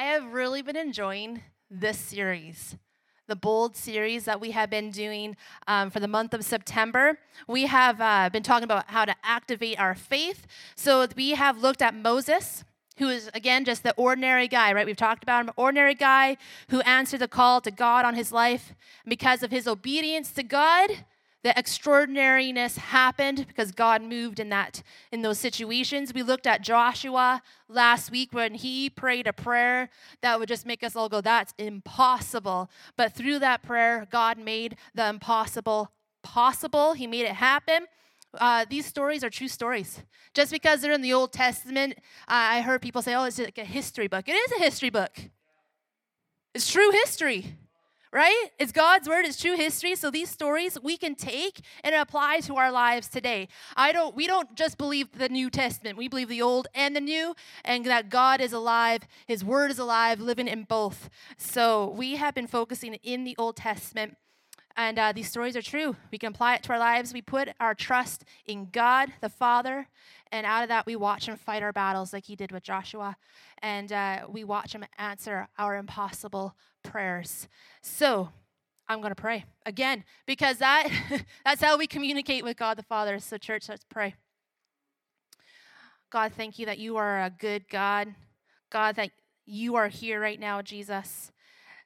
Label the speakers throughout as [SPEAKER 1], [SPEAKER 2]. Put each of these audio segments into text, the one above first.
[SPEAKER 1] I have really been enjoying this series, the Bold series that we have been doing um, for the month of September. We have uh, been talking about how to activate our faith. So we have looked at Moses. Who is again just the ordinary guy, right? We've talked about him, ordinary guy who answered the call to God on his life. Because of his obedience to God, the extraordinariness happened because God moved in that in those situations. We looked at Joshua last week when he prayed a prayer that would just make us all go, that's impossible. But through that prayer, God made the impossible possible. He made it happen. Uh, these stories are true stories. Just because they're in the Old Testament, I heard people say, oh, it's like a history book. It is a history book. It's true history right? It's God's word, it's true history. So these stories we can take and apply to our lives today. I don't we don't just believe the New Testament. We believe the old and the new and that God is alive, his word is alive, living in both. So we have been focusing in the Old Testament and uh, these stories are true. We can apply it to our lives. We put our trust in God, the Father, and out of that, we watch him fight our battles like he did with Joshua. And uh, we watch him answer our impossible prayers. So I'm going to pray again because that, that's how we communicate with God the Father. So, church, let's pray. God, thank you that you are a good God. God, that you are here right now, Jesus.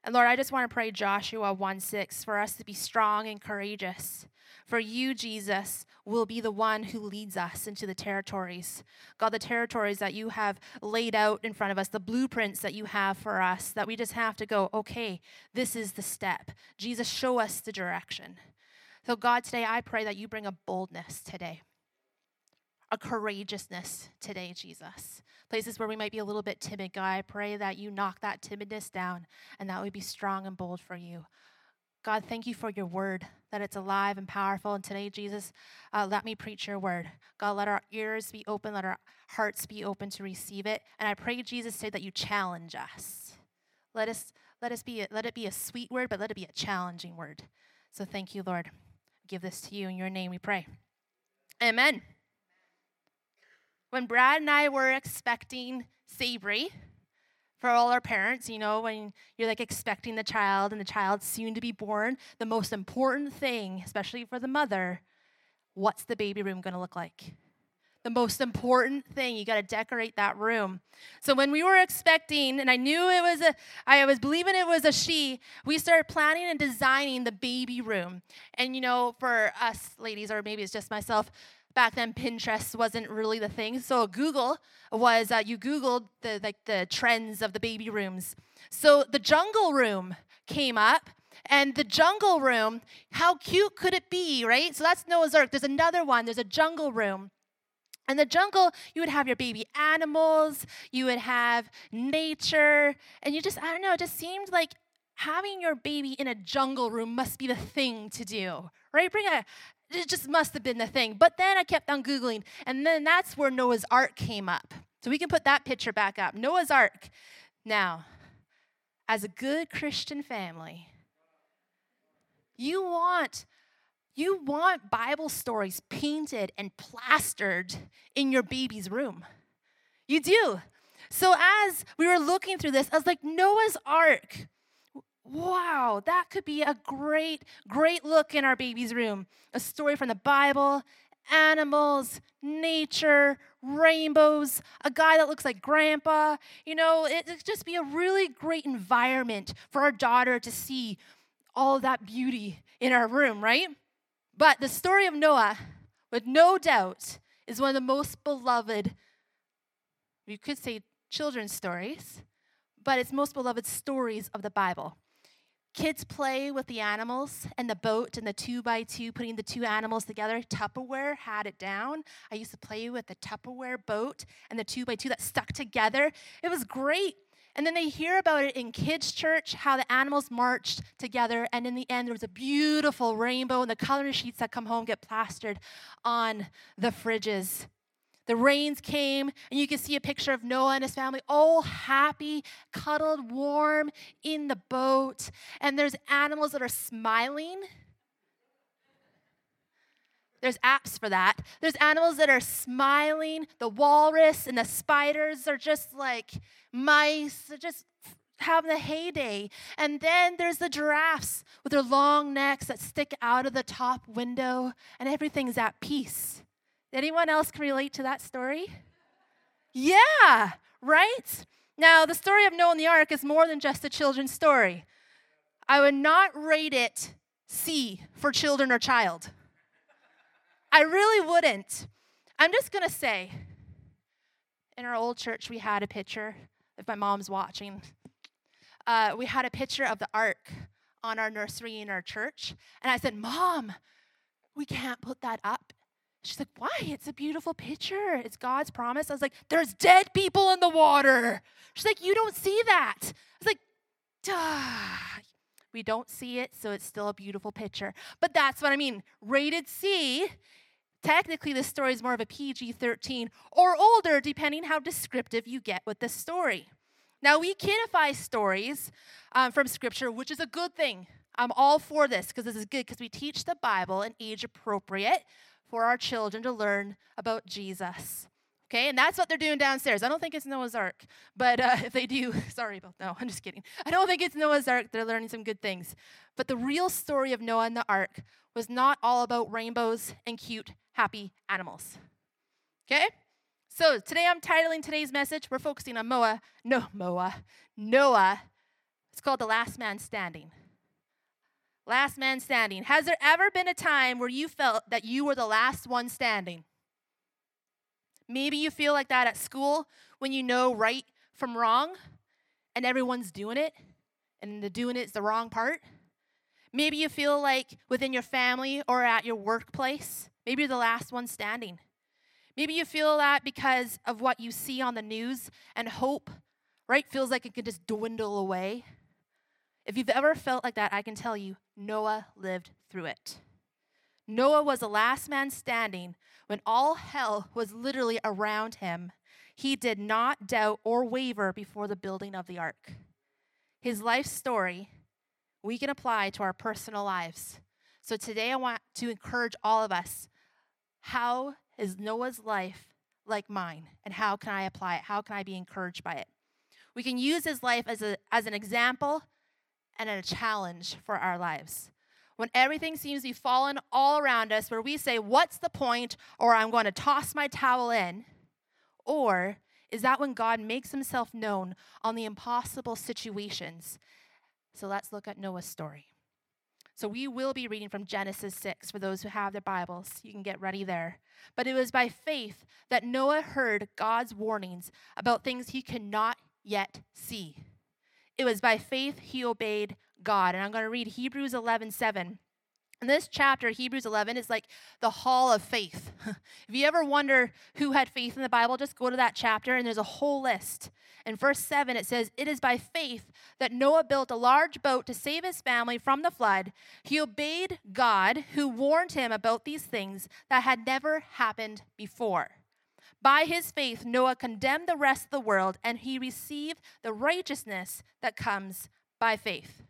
[SPEAKER 1] And Lord, I just want to pray Joshua 1 6 for us to be strong and courageous. For you, Jesus, will be the one who leads us into the territories. God, the territories that you have laid out in front of us, the blueprints that you have for us, that we just have to go, okay, this is the step. Jesus, show us the direction. So, God, today I pray that you bring a boldness today, a courageousness today, Jesus places where we might be a little bit timid, God, I pray that you knock that timidness down and that we be strong and bold for you. God, thank you for your word, that it's alive and powerful. And today, Jesus, uh, let me preach your word. God, let our ears be open, let our hearts be open to receive it. And I pray, Jesus, say that you challenge us. Let us let us be let it be a sweet word, but let it be a challenging word. So thank you, Lord. give this to you in your name. We pray. Amen when Brad and I were expecting Sabri, for all our parents, you know, when you're like expecting the child and the child's soon to be born, the most important thing, especially for the mother, what's the baby room going to look like? The most important thing, you got to decorate that room. So when we were expecting, and I knew it was a, I was believing it was a she, we started planning and designing the baby room. And you know, for us ladies, or maybe it's just myself, back then pinterest wasn't really the thing. So google was uh, you googled the like the trends of the baby rooms. So the jungle room came up and the jungle room how cute could it be right? So that's noah's ark. There's another one. There's a jungle room. In the jungle, you would have your baby animals, you would have nature, and you just, I don't know, it just seemed like having your baby in a jungle room must be the thing to do, right? Bring a, it just must have been the thing. But then I kept on Googling, and then that's where Noah's Ark came up. So we can put that picture back up. Noah's Ark. Now, as a good Christian family, you want you want Bible stories painted and plastered in your baby's room. You do. So as we were looking through this, I was like, Noah's Ark wow, that could be a great, great look in our baby's room. A story from the Bible, animals, nature, rainbows, a guy that looks like grandpa. You know, it'd just be a really great environment for our daughter to see all that beauty in our room, right? But the story of Noah, with no doubt, is one of the most beloved, you could say children's stories, but it's most beloved stories of the Bible. Kids play with the animals and the boat and the two by two, putting the two animals together. Tupperware had it down. I used to play with the Tupperware boat and the two by two that stuck together. It was great. And then they hear about it in kids' church, how the animals marched together. And in the end, there was a beautiful rainbow, and the coloring sheets that come home get plastered on the fridges. The rains came, and you can see a picture of Noah and his family all happy, cuddled warm in the boat. And there's animals that are smiling. There's apps for that. There's animals that are smiling. The walrus and the spiders are just like mice, They're just having a heyday. And then there's the giraffes with their long necks that stick out of the top window, and everything's at peace. Anyone else can relate to that story? Yeah, right? Now, the story of Noah and the ark is more than just a children's story. I would not rate it C for children or child. I really wouldn't. I'm just going to say in our old church, we had a picture, if my mom's watching, uh, we had a picture of the ark on our nursery in our church. And I said, Mom, we can't put that up. She's like, Why? It's a beautiful picture. It's God's promise. I was like, There's dead people in the water. She's like, You don't see that. I was like, Duh. We don't see it, so it's still a beautiful picture. But that's what I mean. Rated C Technically, this story is more of a PG 13 or older, depending how descriptive you get with the story. Now, we kidify stories um, from Scripture, which is a good thing. I'm all for this because this is good because we teach the Bible in age appropriate for our children to learn about Jesus. Okay, and that's what they're doing downstairs. I don't think it's Noah's Ark, but uh, if they do, sorry about no, I'm just kidding. I don't think it's Noah's Ark. They're learning some good things. But the real story of Noah and the Ark was not all about rainbows and cute, happy animals. Okay? So today I'm titling today's message, we're focusing on Moa, no, Moa, Noah. It's called The Last Man Standing. Last man standing. Has there ever been a time where you felt that you were the last one standing? Maybe you feel like that at school when you know right from wrong and everyone's doing it and the doing it is the wrong part. Maybe you feel like within your family or at your workplace, maybe you're the last one standing. Maybe you feel that because of what you see on the news and hope, right, feels like it could just dwindle away. If you've ever felt like that, I can tell you, Noah lived through it. Noah was the last man standing when all hell was literally around him. He did not doubt or waver before the building of the ark. His life story we can apply to our personal lives. So today I want to encourage all of us how is Noah's life like mine? And how can I apply it? How can I be encouraged by it? We can use his life as, a, as an example and a challenge for our lives. When everything seems to be falling all around us, where we say, What's the point? or I'm going to toss my towel in. Or is that when God makes himself known on the impossible situations? So let's look at Noah's story. So we will be reading from Genesis 6 for those who have their Bibles. You can get ready there. But it was by faith that Noah heard God's warnings about things he could not yet see. It was by faith he obeyed God. And I'm going to read Hebrews 11 7. In this chapter, Hebrews 11, is like the hall of faith. if you ever wonder who had faith in the Bible, just go to that chapter and there's a whole list. In verse 7, it says, It is by faith that Noah built a large boat to save his family from the flood. He obeyed God, who warned him about these things that had never happened before. By his faith, Noah condemned the rest of the world, and he received the righteousness that comes by faith.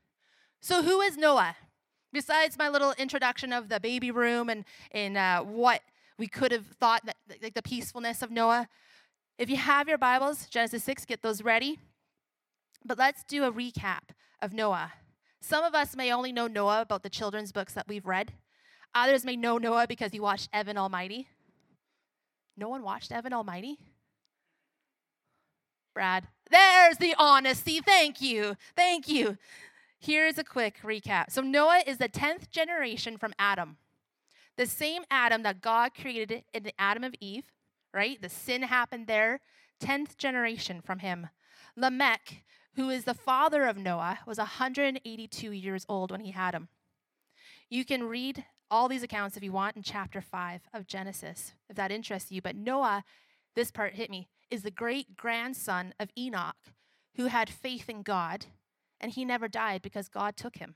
[SPEAKER 1] So, who is Noah? Besides my little introduction of the baby room and, and uh, what we could have thought, that, like the peacefulness of Noah, if you have your Bibles, Genesis 6, get those ready. But let's do a recap of Noah. Some of us may only know Noah about the children's books that we've read. Others may know Noah because he watched Evan Almighty. No one watched Evan Almighty? Brad. There's the honesty. Thank you. Thank you. Here's a quick recap. So, Noah is the 10th generation from Adam. The same Adam that God created in the Adam of Eve, right? The sin happened there. 10th generation from him. Lamech, who is the father of Noah, was 182 years old when he had him. You can read all these accounts if you want in chapter 5 of Genesis, if that interests you. But Noah, this part hit me, is the great grandson of Enoch who had faith in God, and he never died because God took him.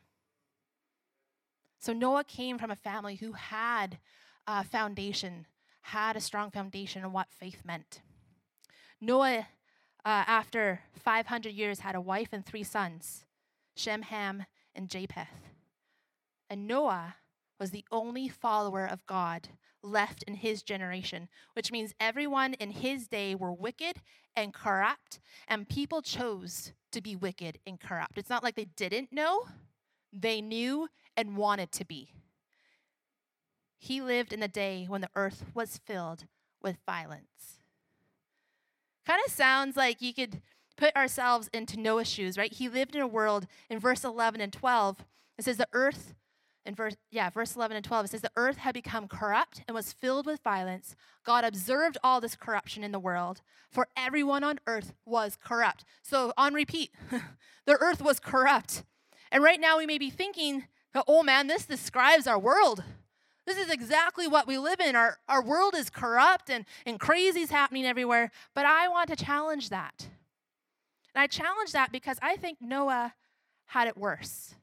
[SPEAKER 1] So Noah came from a family who had a foundation, had a strong foundation on what faith meant. Noah, uh, after 500 years, had a wife and three sons Shem, Ham, and Japheth. And Noah was the only follower of God left in his generation, which means everyone in his day were wicked and corrupt, and people chose to be wicked and corrupt. It's not like they didn't know, they knew and wanted to be. He lived in the day when the earth was filled with violence. Kind of sounds like you could put ourselves into Noah's shoes, right? He lived in a world in verse 11 and 12. It says the earth in verse yeah verse 11 and 12 it says the earth had become corrupt and was filled with violence. God observed all this corruption in the world for everyone on earth was corrupt. So on repeat the earth was corrupt. And right now we may be thinking oh man this describes our world. This is exactly what we live in. Our, our world is corrupt and, and crazy is happening everywhere. But i want to challenge that. And i challenge that because i think noah had it worse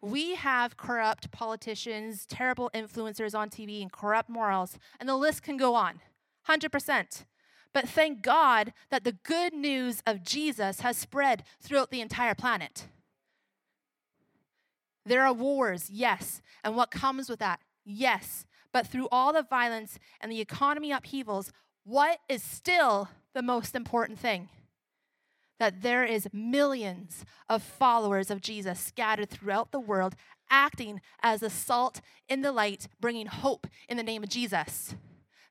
[SPEAKER 1] we have corrupt politicians, terrible influencers on TV, and corrupt morals, and the list can go on 100%. But thank God that the good news of Jesus has spread throughout the entire planet. There are wars, yes, and what comes with that, yes. But through all the violence and the economy upheavals, what is still the most important thing? That there is millions of followers of Jesus scattered throughout the world acting as a salt in the light bringing hope in the name of Jesus.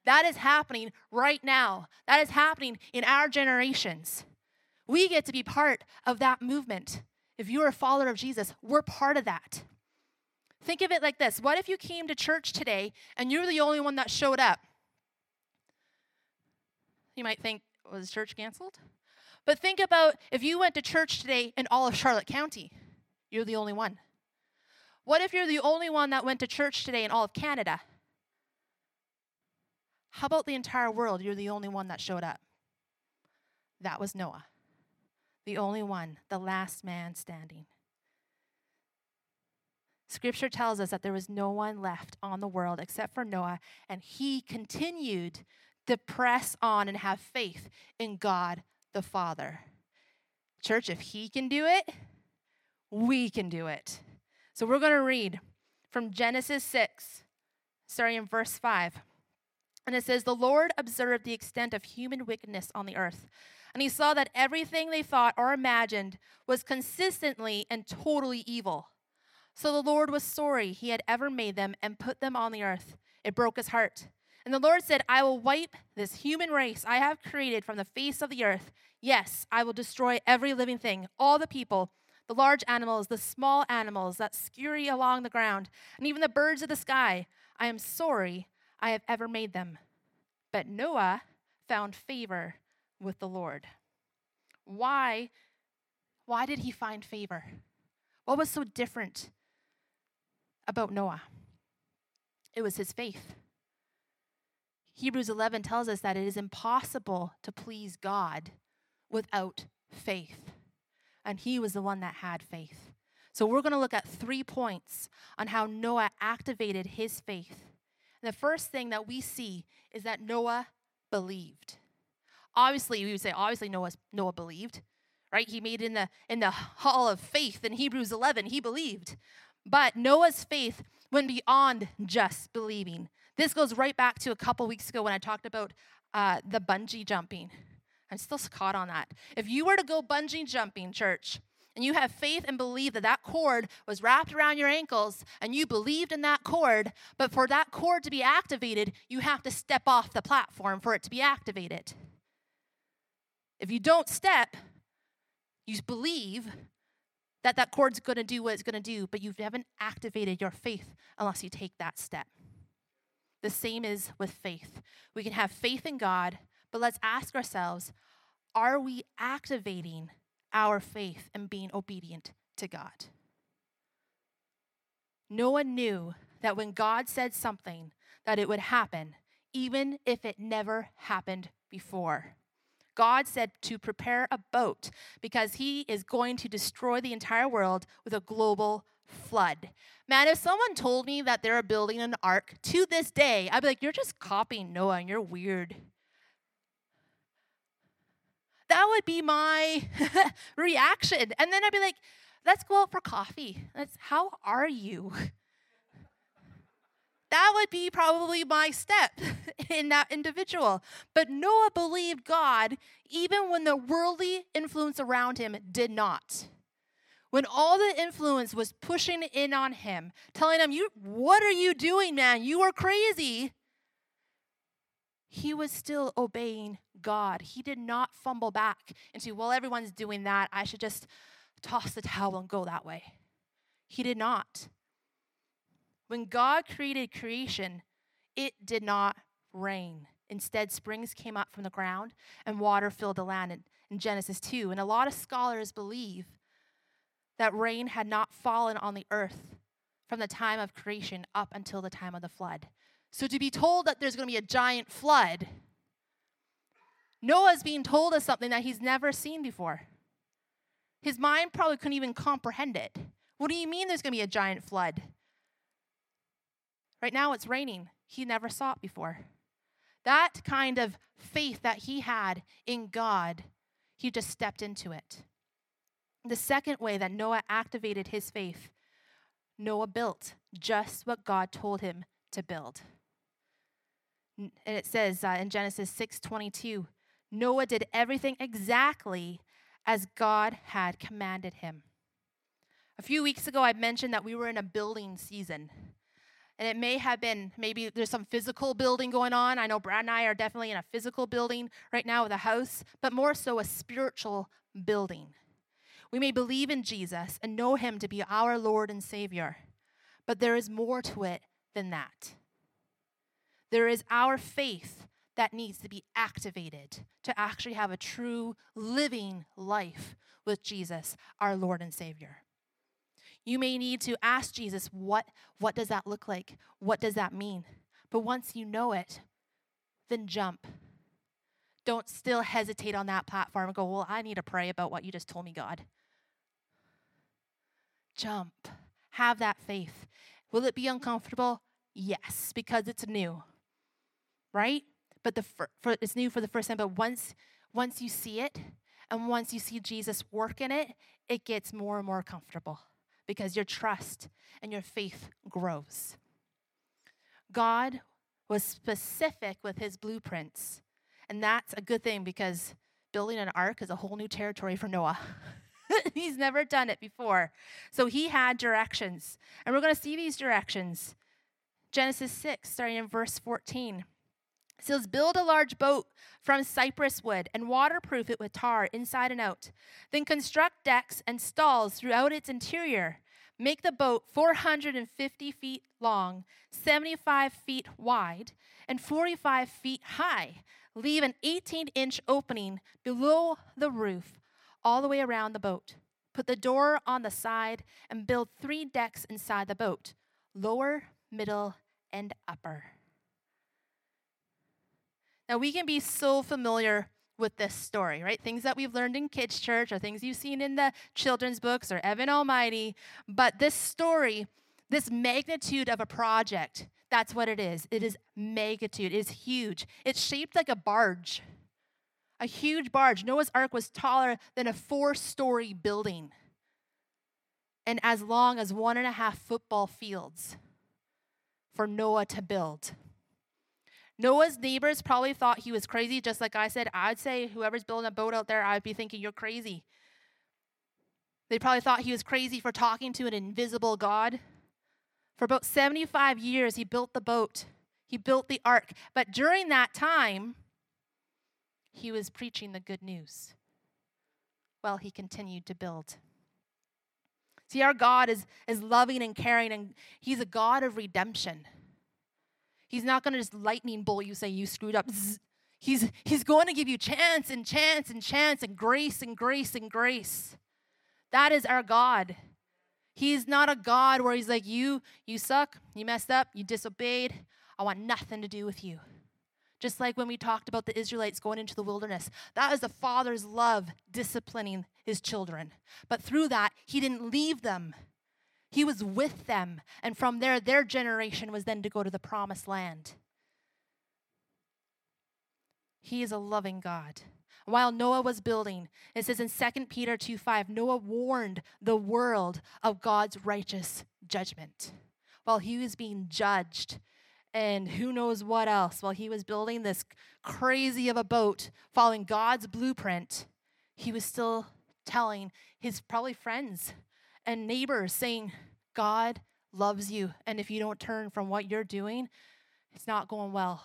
[SPEAKER 1] That is happening right now. That is happening in our generations. We get to be part of that movement. If you're a follower of Jesus, we're part of that. Think of it like this What if you came to church today and you're the only one that showed up? You might think, was church canceled? But think about if you went to church today in all of Charlotte County, you're the only one. What if you're the only one that went to church today in all of Canada? How about the entire world? You're the only one that showed up. That was Noah, the only one, the last man standing. Scripture tells us that there was no one left on the world except for Noah, and he continued to press on and have faith in God the Father. Church, if He can do it, we can do it. So we're going to read from Genesis 6, starting in verse 5. And it says, The Lord observed the extent of human wickedness on the earth. And he saw that everything they thought or imagined was consistently and totally evil. So the Lord was sorry he had ever made them and put them on the earth. It broke his heart. And the Lord said, I will wipe this human race I have created from the face of the earth. Yes, I will destroy every living thing, all the people, the large animals, the small animals that scurry along the ground, and even the birds of the sky. I am sorry I have ever made them. But Noah found favor with the Lord. Why? Why did he find favor? What was so different about Noah? It was his faith. Hebrews 11 tells us that it is impossible to please God without faith. And he was the one that had faith. So we're going to look at three points on how Noah activated his faith. And the first thing that we see is that Noah believed. Obviously, we would say obviously Noah Noah believed, right? He made in the in the hall of faith in Hebrews 11, he believed. But Noah's faith went beyond just believing. This goes right back to a couple weeks ago when I talked about uh, the bungee jumping. I'm still caught on that. If you were to go bungee jumping, church, and you have faith and believe that that cord was wrapped around your ankles and you believed in that cord, but for that cord to be activated, you have to step off the platform for it to be activated. If you don't step, you believe that that cord's going to do what it's going to do, but you haven't activated your faith unless you take that step. The same is with faith. We can have faith in God, but let's ask ourselves are we activating our faith and being obedient to God? Noah knew that when God said something, that it would happen, even if it never happened before. God said to prepare a boat because he is going to destroy the entire world with a global flood. Man, if someone told me that they're building an ark to this day, I'd be like, you're just copying Noah and you're weird. That would be my reaction. And then I'd be like, let's go out for coffee. Let's, how are you? that would be probably my step in that individual. But Noah believed God even when the worldly influence around him did not. When all the influence was pushing in on him, telling him, "You what are you doing, man? You are crazy." He was still obeying God. He did not fumble back into, "Well, everyone's doing that. I should just toss the towel and go that way." He did not. When God created creation, it did not rain. Instead, springs came up from the ground and water filled the land in, in, Genesis 2. And a lot of scholars believe that rain had not fallen on the earth from the time of creation up until the time of the flood. So to be told that there's going to be a giant flood, Noah's being told of something that he's never seen before. His mind probably couldn't even comprehend it. What do you mean there's going to be a giant flood? Right now it's raining. He never saw it before. That kind of faith that he had in God, he just stepped into it. The second way that Noah activated his faith, Noah built just what God told him to build. And it says uh, in Genesis 6:22, Noah did everything exactly as God had commanded him. A few weeks ago I mentioned that we were in a building season. And it may have been maybe there's some physical building going on. I know Brad and I are definitely in a physical building right now with a house, but more so a spiritual building. We may believe in Jesus and know him to be our Lord and Savior, but there is more to it than that. There is our faith that needs to be activated to actually have a true living life with Jesus, our Lord and Savior. You may need to ask Jesus, what, what does that look like? What does that mean? But once you know it, then jump. Don't still hesitate on that platform and go, Well, I need to pray about what you just told me, God. Jump. Have that faith. Will it be uncomfortable? Yes, because it's new, right? But the for, it's new for the first time. But once once you see it, and once you see Jesus work in it, it gets more and more comfortable because your trust and your faith grows. God was specific with his blueprints, and that's a good thing because building an ark is a whole new territory for Noah. He's never done it before. So he had directions, and we're going to see these directions. Genesis 6, starting in verse 14 says, Build a large boat from cypress wood and waterproof it with tar inside and out. Then construct decks and stalls throughout its interior. Make the boat 450 feet long, 75 feet wide, and 45 feet high. Leave an 18 inch opening below the roof all the way around the boat. Put the door on the side and build three decks inside the boat lower, middle, and upper. Now, we can be so familiar with this story, right? Things that we've learned in kids' church or things you've seen in the children's books or Evan Almighty. But this story, this magnitude of a project, that's what it is. It is magnitude, it is huge. It's shaped like a barge, a huge barge. Noah's Ark was taller than a four story building and as long as one and a half football fields for Noah to build. Noah's neighbors probably thought he was crazy, just like I said. I'd say whoever's building a boat out there, I'd be thinking you're crazy. They probably thought he was crazy for talking to an invisible God. For about 75 years, he built the boat, he built the ark. But during that time, he was preaching the good news while he continued to build. See, our God is, is loving and caring, and he's a God of redemption. He's not going to just lightning bolt you say you screwed up. He's, he's going to give you chance and chance and chance and grace and grace and grace. That is our God. He's not a God where he's like, you, you suck, you messed up, you disobeyed. I want nothing to do with you. Just like when we talked about the Israelites going into the wilderness, that is the Father's love disciplining his children. But through that, he didn't leave them. He was with them. And from there, their generation was then to go to the promised land. He is a loving God. While Noah was building, it says in 2 Peter 2 5, Noah warned the world of God's righteous judgment. While he was being judged, and who knows what else while he was building this crazy of a boat following God's blueprint, he was still telling his probably friends and neighbors saying, God loves you. And if you don't turn from what you're doing, it's not going well.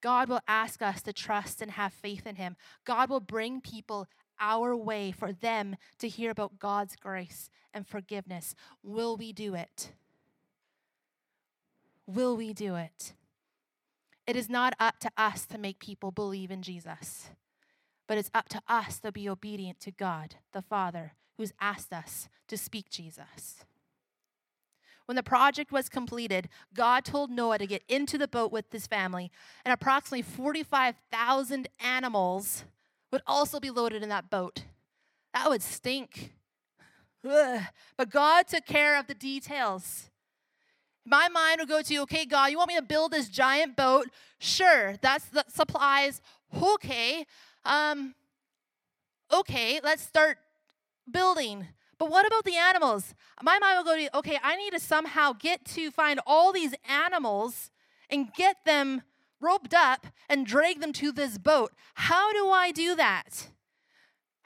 [SPEAKER 1] God will ask us to trust and have faith in Him. God will bring people our way for them to hear about God's grace and forgiveness. Will we do it? Will we do it? It is not up to us to make people believe in Jesus, but it's up to us to be obedient to God, the Father, who's asked us to speak Jesus. When the project was completed, God told Noah to get into the boat with his family, and approximately 45,000 animals would also be loaded in that boat. That would stink. Ugh. But God took care of the details my mind would go to, okay, God, you want me to build this giant boat? Sure, that's the supplies. Okay, um, okay, let's start building. But what about the animals? My mind will go to, okay, I need to somehow get to find all these animals and get them roped up and drag them to this boat. How do I do that?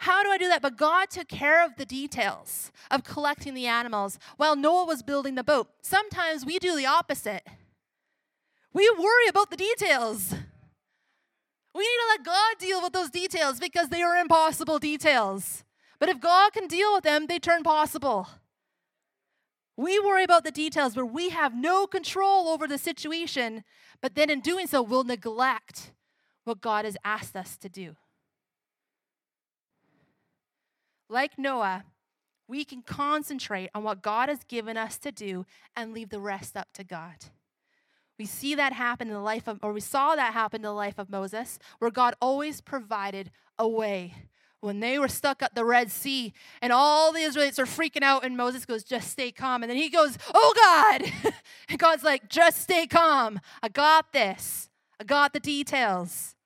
[SPEAKER 1] How do I do that? But God took care of the details of collecting the animals while Noah was building the boat. Sometimes we do the opposite. We worry about the details. We need to let God deal with those details because they are impossible details. But if God can deal with them, they turn possible. We worry about the details where we have no control over the situation, but then in doing so, we'll neglect what God has asked us to do. Like Noah, we can concentrate on what God has given us to do and leave the rest up to God. We see that happen in the life of, or we saw that happen in the life of Moses, where God always provided a way. When they were stuck at the Red Sea and all the Israelites are freaking out, and Moses goes, Just stay calm. And then he goes, Oh God. and God's like, Just stay calm. I got this. I got the details.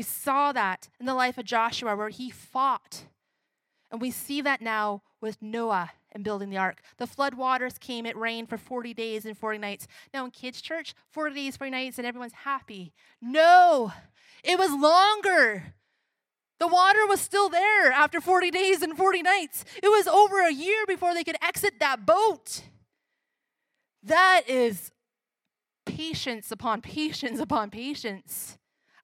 [SPEAKER 1] We saw that in the life of Joshua where he fought. And we see that now with Noah and building the ark. The flood waters came, it rained for 40 days and 40 nights. Now in kids' church, 40 days, 40 nights, and everyone's happy. No, it was longer. The water was still there after 40 days and 40 nights. It was over a year before they could exit that boat. That is patience upon patience upon patience.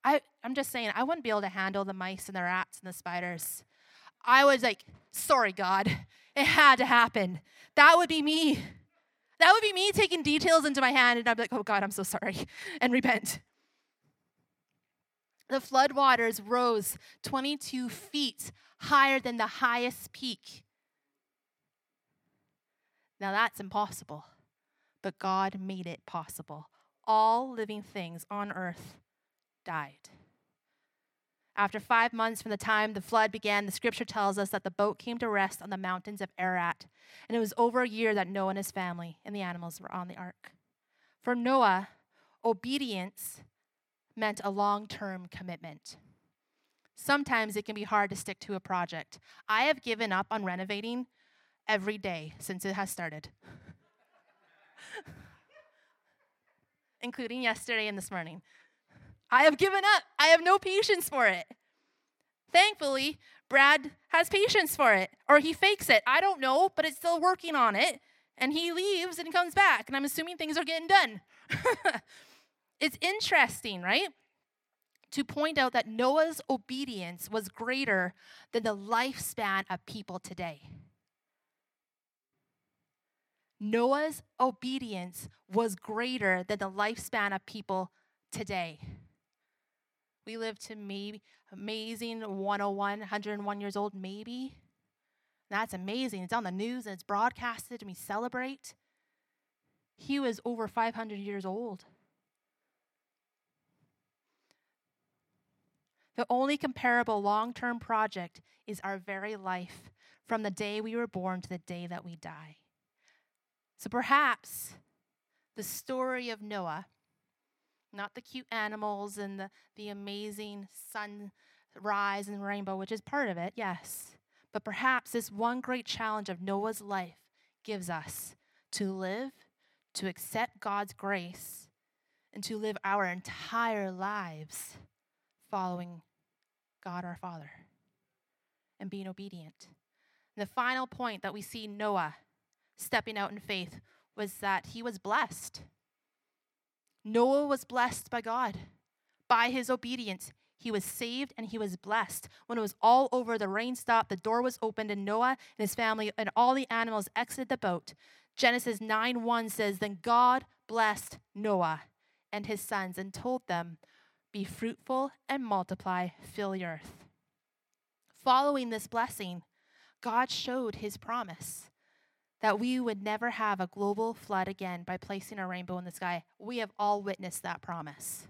[SPEAKER 1] I, I'm just saying, I wouldn't be able to handle the mice and the rats and the spiders. I was like, sorry, God, it had to happen. That would be me. That would be me taking details into my hand, and I'd be like, oh, God, I'm so sorry, and repent. The floodwaters rose 22 feet higher than the highest peak. Now that's impossible, but God made it possible. All living things on earth died. After five months from the time the flood began, the scripture tells us that the boat came to rest on the mountains of Ararat. And it was over a year that Noah and his family and the animals were on the ark. For Noah, obedience meant a long term commitment. Sometimes it can be hard to stick to a project. I have given up on renovating every day since it has started, including yesterday and this morning. I have given up. I have no patience for it. Thankfully, Brad has patience for it, or he fakes it. I don't know, but it's still working on it. And he leaves and comes back, and I'm assuming things are getting done. it's interesting, right? To point out that Noah's obedience was greater than the lifespan of people today. Noah's obedience was greater than the lifespan of people today. We live to maybe amazing 101, 101 years old, maybe. That's amazing. It's on the news and it's broadcasted and we celebrate. He was over 500 years old. The only comparable long term project is our very life from the day we were born to the day that we die. So perhaps the story of Noah not the cute animals and the, the amazing sunrise and rainbow, which is part of it, yes. But perhaps this one great challenge of Noah's life gives us to live, to accept God's grace, and to live our entire lives following God our Father and being obedient. And the final point that we see Noah stepping out in faith was that he was blessed. Noah was blessed by God. By his obedience, he was saved and he was blessed. When it was all over, the rain stopped, the door was opened, and Noah and his family and all the animals exited the boat. Genesis 9 1 says, Then God blessed Noah and his sons and told them, Be fruitful and multiply, fill the earth. Following this blessing, God showed his promise that we would never have a global flood again by placing a rainbow in the sky. We have all witnessed that promise.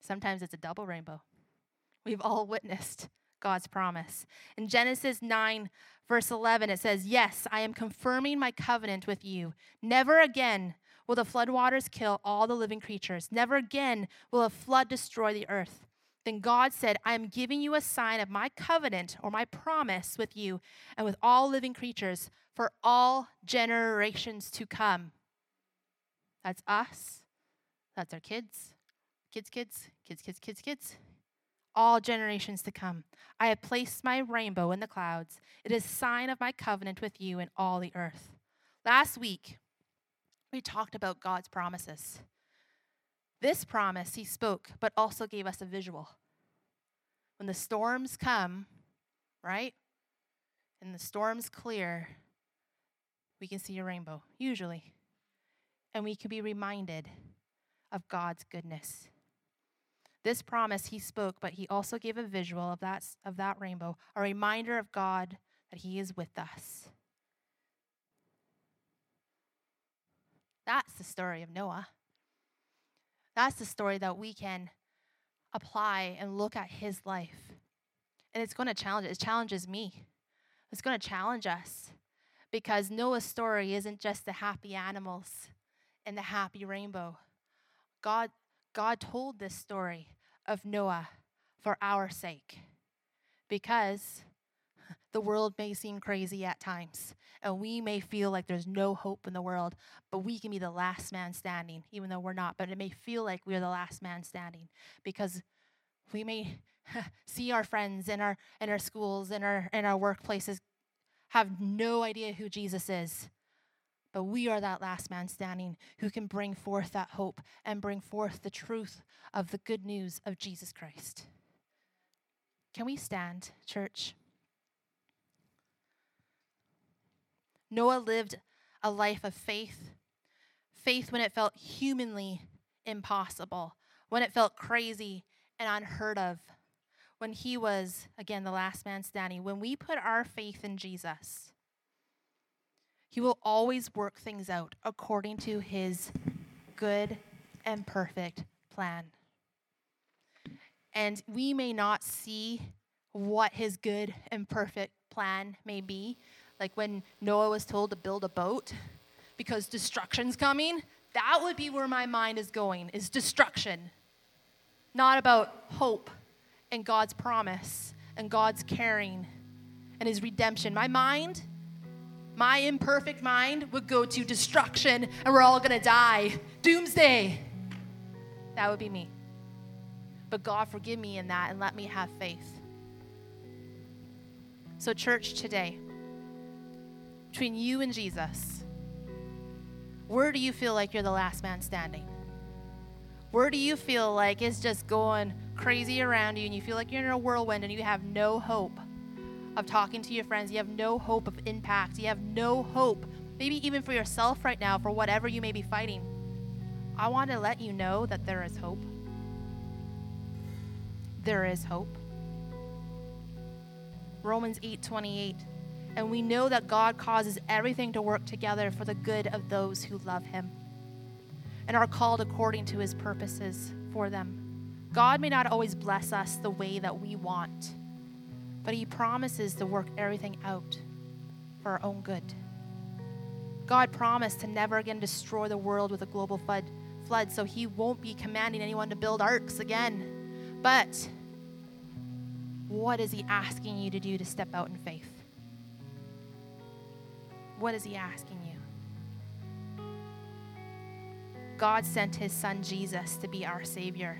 [SPEAKER 1] Sometimes it's a double rainbow. We've all witnessed God's promise. In Genesis 9, verse 11, it says, Yes, I am confirming my covenant with you. Never again will the floodwaters kill all the living creatures. Never again will a flood destroy the earth. Then God said, I am giving you a sign of my covenant or my promise with you and with all living creatures for all generations to come. That's us. That's our kids. Kids, kids, kids, kids, kids, kids. All generations to come. I have placed my rainbow in the clouds. It is a sign of my covenant with you and all the earth. Last week, we talked about God's promises. This promise he spoke, but also gave us a visual. When the storms come, right? And the storms clear, we can see a rainbow, usually. And we can be reminded of God's goodness. This promise he spoke, but he also gave a visual of that, of that rainbow, a reminder of God that he is with us. That's the story of Noah. That's the story that we can apply and look at his life. And it's going to challenge it. It challenges me. It's going to challenge us because Noah's story isn't just the happy animals and the happy rainbow. God, God told this story of Noah for our sake because the world may seem crazy at times, and we may feel like there's no hope in the world, but we can be the last man standing, even though we're not. But it may feel like we're the last man standing because we may see our friends in our in our schools, in our in our workplaces, have no idea who Jesus is. But we are that last man standing who can bring forth that hope and bring forth the truth of the good news of Jesus Christ. Can we stand, church? Noah lived a life of faith. Faith when it felt humanly impossible, when it felt crazy and unheard of, when he was, again, the last man standing. When we put our faith in Jesus, he will always work things out according to his good and perfect plan. And we may not see what his good and perfect plan may be, like when Noah was told to build a boat because destruction's coming, that would be where my mind is going, is destruction. Not about hope and God's promise and God's caring and his redemption. My mind, my imperfect mind would go to destruction and we're all to die. Doomsday. That would be me. But God, forgive me in that and let me have faith. So, church, today, between you and Jesus, where do you feel like you're the last man standing? Where do you feel like it's just going crazy around you and you feel like you're in a whirlwind and you have no hope of talking to your friends? You have no hope of impact. You have no hope, maybe even for yourself right now, for whatever you may be fighting. I want to let you know that there is hope. There is hope. Romans 8 28 and we know that God causes everything to work together for the good of those who love Him and are called according to His purposes for them. God may not always bless us the way that we want, but He promises to work everything out for our own good. God promised to never again destroy the world with a global flood, flood, so He won't be commanding anyone to build arks again. But what is He asking you to do to step out in faith? What is He asking you? God sent his son Jesus to be our Savior.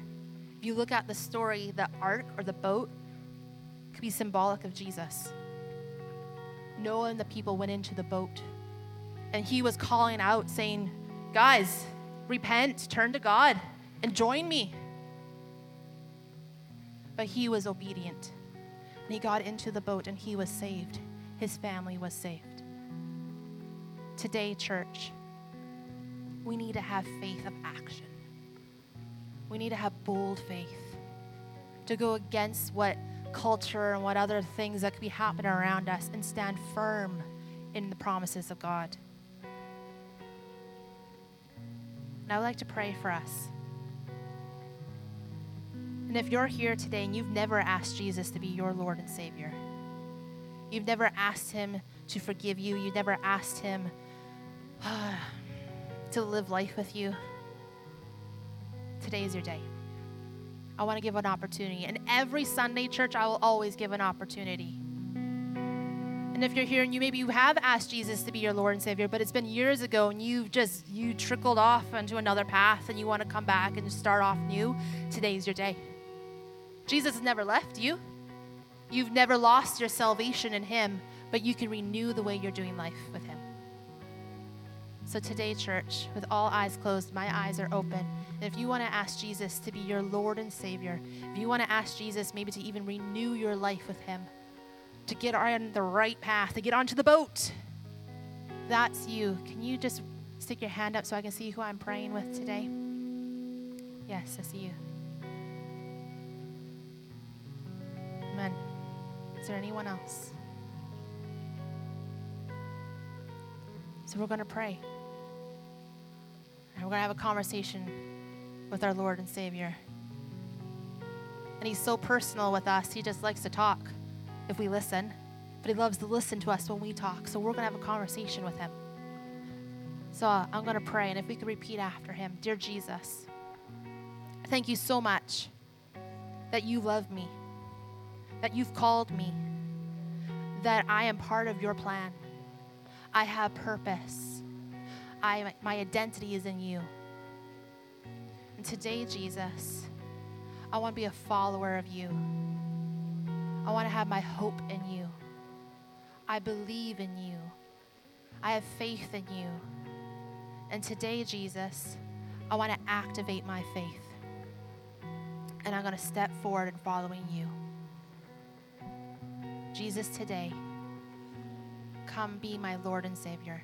[SPEAKER 1] If you look at the story, the ark or the boat could be symbolic of Jesus. Noah and the people went into the boat, and he was calling out, saying, Guys, repent, turn to God, and join me. But he was obedient, and he got into the boat, and he was saved. His family was saved. Today, church, we need to have faith of action. We need to have bold faith to go against what culture and what other things that could be happening around us and stand firm in the promises of God. And I would like to pray for us. And if you're here today and you've never asked Jesus to be your Lord and Savior, you've never asked Him to forgive you, you've never asked Him to live life with you, today is your day. I want to give an opportunity. And every Sunday, church, I will always give an opportunity. And if you're here and you maybe you have asked Jesus to be your Lord and Savior, but it's been years ago and you've just you trickled off onto another path and you want to come back and start off new, today's your day. Jesus has never left you. You've never lost your salvation in him, but you can renew the way you're doing life with him. So today, church, with all eyes closed, my eyes are open. And if you want to ask Jesus to be your Lord and Savior, if you want to ask Jesus maybe to even renew your life with Him, to get on the right path, to get onto the boat, that's you. Can you just stick your hand up so I can see who I'm praying with today? Yes, I see you. Amen. Is there anyone else? So we're going to pray. And we're going to have a conversation with our Lord and Savior. And He's so personal with us, He just likes to talk if we listen, but He loves to listen to us when we talk. So we're going to have a conversation with Him. So uh, I'm going to pray, and if we could repeat after Him Dear Jesus, thank you so much that you love me, that you've called me, that I am part of your plan. I have purpose. I, my identity is in you. And today, Jesus, I want to be a follower of you. I want to have my hope in you. I believe in you. I have faith in you. And today, Jesus, I want to activate my faith. And I'm going to step forward in following you. Jesus, today, come be my Lord and Savior.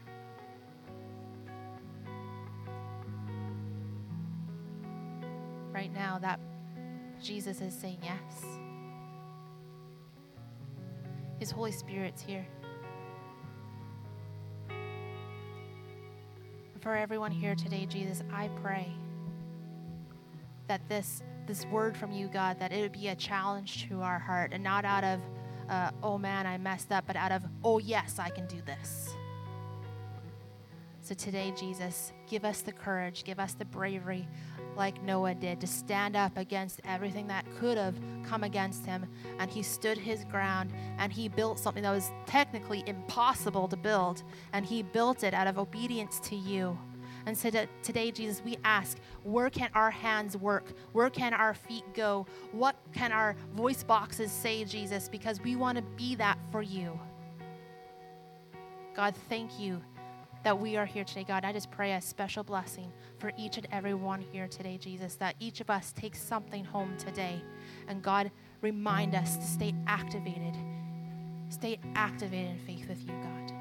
[SPEAKER 1] Right now that Jesus is saying yes. His Holy Spirit's here. For everyone here today, Jesus, I pray that this this word from you, God, that it would be a challenge to our heart and not out of, uh, oh man, I messed up, but out of, oh yes, I can do this. So today, Jesus, give us the courage, give us the bravery like Noah did, to stand up against everything that could have come against him. And he stood his ground and he built something that was technically impossible to build. And he built it out of obedience to you. And so today, Jesus, we ask, where can our hands work? Where can our feet go? What can our voice boxes say, Jesus? Because we want to be that for you. God, thank you that we are here today, God. I just pray a special blessing for each and every one here today, Jesus, that each of us takes something home today. And God, remind us to stay activated. Stay activated in faith with you, God.